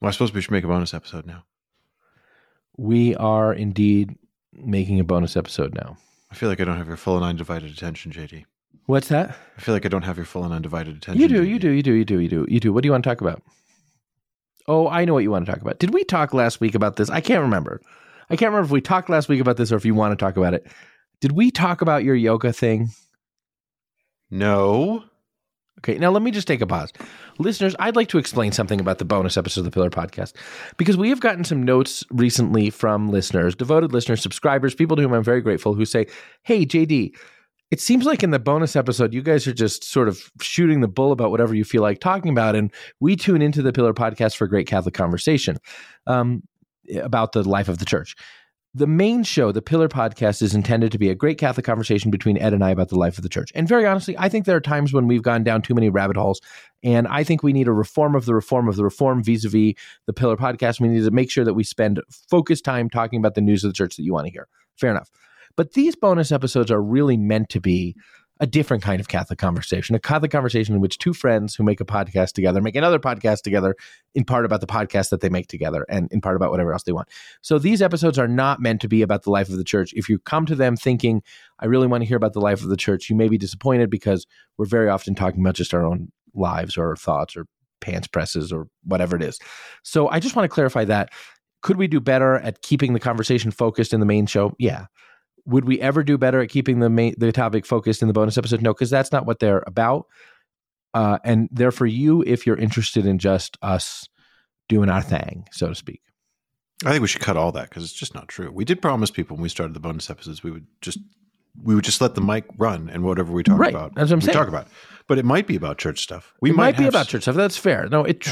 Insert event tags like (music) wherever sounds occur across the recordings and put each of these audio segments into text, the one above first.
Well, I suppose we should make a bonus episode now. We are indeed making a bonus episode now. I feel like I don't have your full and undivided attention, JD. What's that? I feel like I don't have your full and undivided attention. You do, JD. you do, you do, you do, you do, you do. What do you want to talk about? Oh, I know what you want to talk about. Did we talk last week about this? I can't remember. I can't remember if we talked last week about this or if you want to talk about it. Did we talk about your yoga thing? No. Okay, now let me just take a pause. Listeners, I'd like to explain something about the bonus episode of the Pillar Podcast because we have gotten some notes recently from listeners, devoted listeners, subscribers, people to whom I'm very grateful who say, Hey, JD, it seems like in the bonus episode, you guys are just sort of shooting the bull about whatever you feel like talking about. And we tune into the Pillar Podcast for a great Catholic conversation um, about the life of the church. The main show, the Pillar Podcast, is intended to be a great Catholic conversation between Ed and I about the life of the church. And very honestly, I think there are times when we've gone down too many rabbit holes. And I think we need a reform of the reform of the reform vis a vis the Pillar Podcast. We need to make sure that we spend focused time talking about the news of the church that you want to hear. Fair enough. But these bonus episodes are really meant to be a different kind of Catholic conversation, a Catholic conversation in which two friends who make a podcast together make another podcast together, in part about the podcast that they make together and in part about whatever else they want. So these episodes are not meant to be about the life of the church. If you come to them thinking, I really want to hear about the life of the church, you may be disappointed because we're very often talking about just our own lives or thoughts or pants presses or whatever it is. So I just want to clarify that. Could we do better at keeping the conversation focused in the main show? Yeah would we ever do better at keeping the main, the topic focused in the bonus episode? No, because that's not what they're about. Uh, and they're for you if you're interested in just us doing our thing, so to speak. I think we should cut all that because it's just not true. We did promise people when we started the bonus episodes we would just we would just let the mic run and whatever we talk Right, about, that's what I'm we saying. talk about. But it might be about church stuff. We it might, be about s- church stuff. That's fair. No, it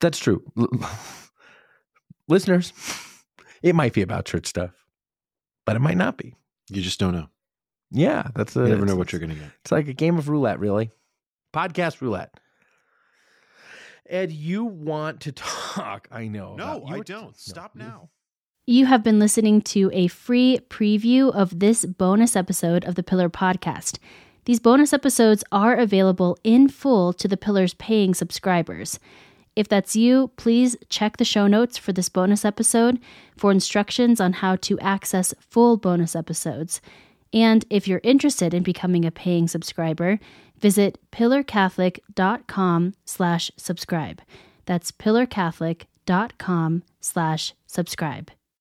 that's true. (laughs) Listeners, it might be about church stuff, but it might not be. You just don't know. Yeah, that's a, You never know what you're going to get. It's like a game of roulette, really. Podcast roulette. Ed, you want to (laughs) talk? I know. No, you I don't. no, Stop you- now. You have been listening to a free preview of this bonus episode of the Pillar Podcast. These bonus episodes are available in full to the Pillar's paying subscribers. If that's you, please check the show notes for this bonus episode for instructions on how to access full bonus episodes. And if you're interested in becoming a paying subscriber, visit pillarcatholic.com slash subscribe. That's pillarcatholic.com slash subscribe.